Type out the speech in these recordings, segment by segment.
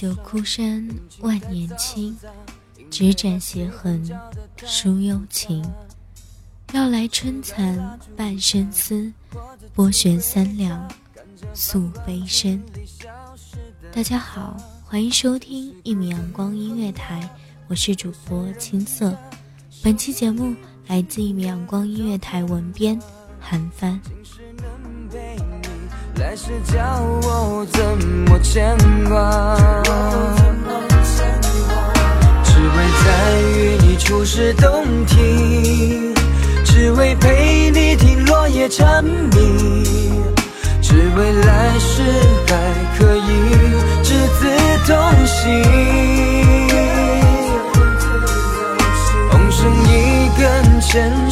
的立得枯山万年青，只展斜痕书幽情。绕来春蚕半生丝，拨弦三两诉悲声。大家好，欢迎收听一米阳光音乐台，我是主播青色。本期节目来自一米阳光音乐台文编韩帆。来世叫我怎么牵挂？只为在与你初识洞庭，只为陪你听落叶蝉鸣，只为来世还可以执子同行。红绳一根牵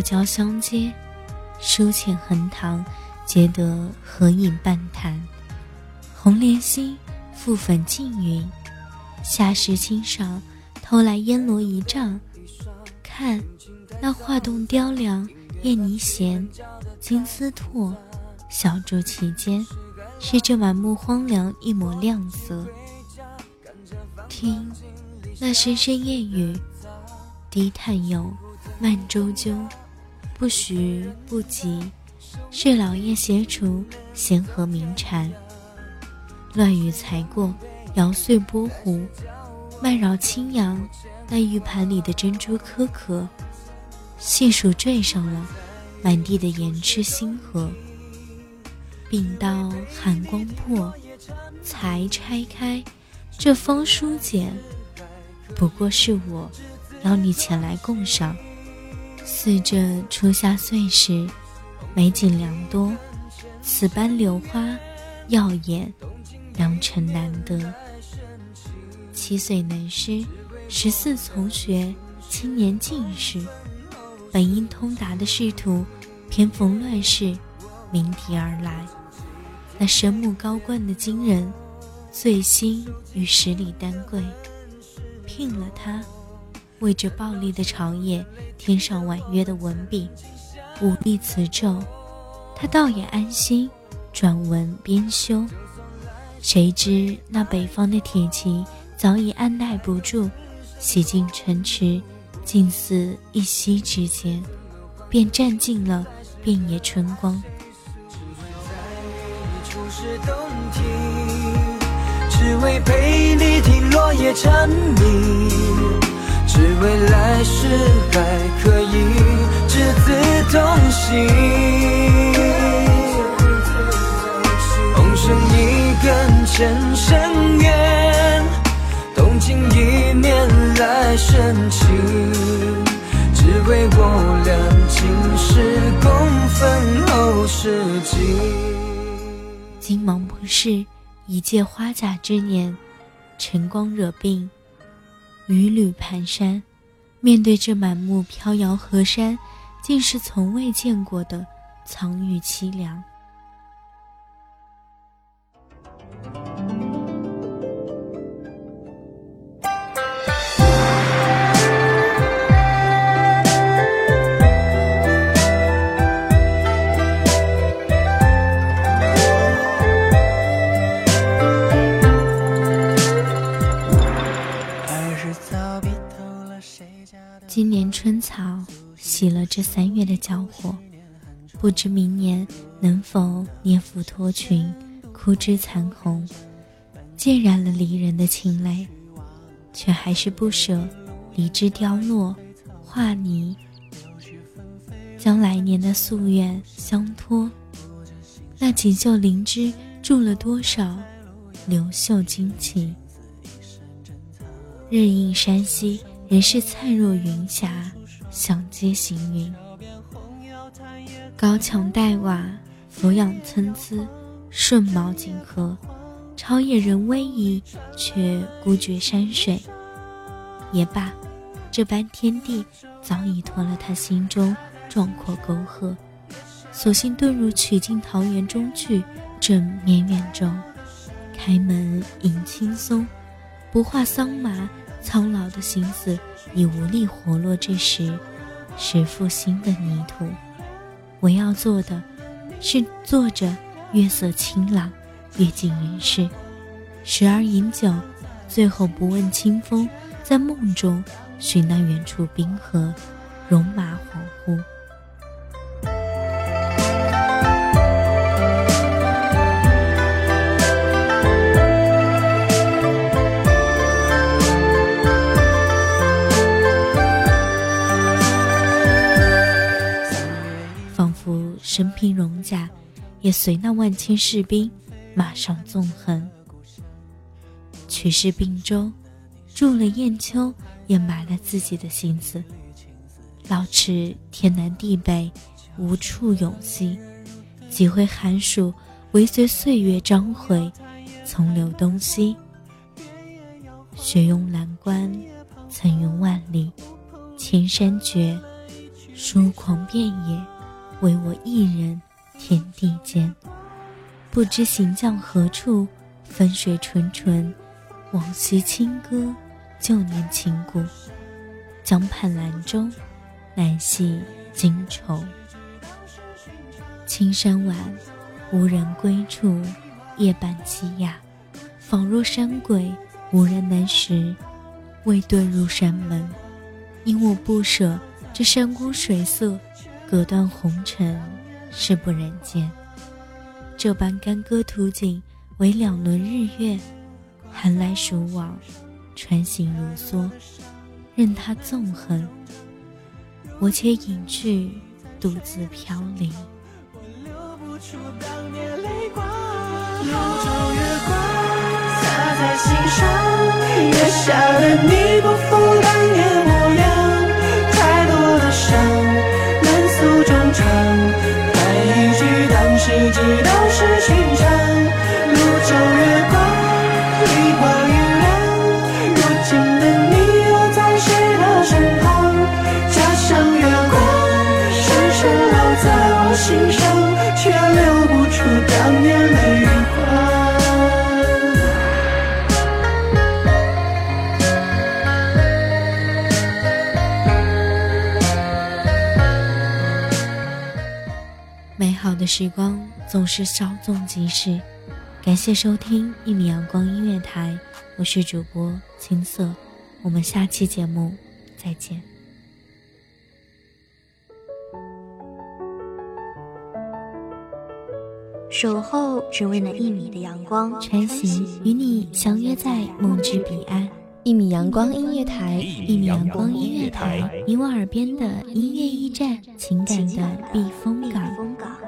交相接，书浅横塘，皆得合影半坛。红莲心，覆粉净云，夏时清赏，偷来烟罗一丈。看，那画栋雕梁，燕泥闲，金丝拓，小筑其间，是这满目荒凉一抹亮色。听，那声声燕语。低叹有慢周究，不徐不急，是老叶斜除闲和鸣蝉。乱雨才过，摇碎波湖，漫绕青阳，那玉盘里的珍珠颗颗，细数缀上了满地的盐池星河。并道寒光破，才拆开这封书简，不过是我。邀你前来共赏，似这初夏岁时，美景良多，此般柳花耀眼，良辰难得。七岁能诗，十四从学，青年进士，本应通达的仕途，偏逢乱世，鸣笛而来。那神目高冠的金人，醉心于十里丹桂，聘了他。为这暴力的朝野添上婉约的文笔，武力词咒，他倒也安心，转文编修。谁知那北方的铁骑早已按耐不住，洗进城池，近似一夕之间，便占尽了遍野春光。只为陪你听落叶蝉鸣，只为来世还可以执心，同生一根前生缘，动情一面来深情，只为我俩今世共分后世情。金芒不是一介花甲之年，晨光惹病，雨履蹒跚。面对这满目飘摇河山，竟是从未见过的苍郁凄凉。这三月的娇火，不知明年能否年复脱群，枯枝残红，渐染了离人的情泪，却还是不舍离枝凋落，化泥，将来年的夙愿相托。那锦绣灵芝住了多少流秀惊奇？日映山溪。人是灿若云霞，响接行云。高墙黛瓦，俯仰参差，顺毛锦河，超越人威仪，却孤绝山水。也罢，这般天地早已脱了他心中壮阔沟壑，索性遁入曲径桃源中去，正绵远中，开门迎青松，不画桑麻。苍老的心思已无力活络这时时复新的泥土。我要做的，是坐着月色清朗，阅尽人世，时而饮酒，最后不问清风，在梦中寻那远处冰河，戎马恍惚。身披戎甲，也随那万千士兵马上纵横。取士并州，住了雁丘，也埋了自己的心思。老池天南地北，无处永息。几回寒暑，唯随岁月章回，从流东西。雪拥蓝关，层云万里，千山绝，疏狂遍野。唯我一人，天地间，不知行将何处？汾水纯纯，往昔清歌，旧年情故。江畔兰舟，难系今愁。青山晚，无人归处，夜半凄哑，仿若山鬼，无人能识。未遁入山门，因我不舍这山光水色。隔断红尘，是不人间。这般干戈图景，为两轮日月，寒来暑往，穿行如梭，任它纵横。我且隐去，独自飘零。流着月光，洒在心上，月下的你不负的时光总是稍纵即逝，感谢收听一米阳光音乐台，我是主播青色，我们下期节目再见。守候只为那一米的阳光，穿行与你相约在梦之彼岸。一米阳光音乐台，一米阳光音乐台，你我耳边的音乐驿站，情感的避风港。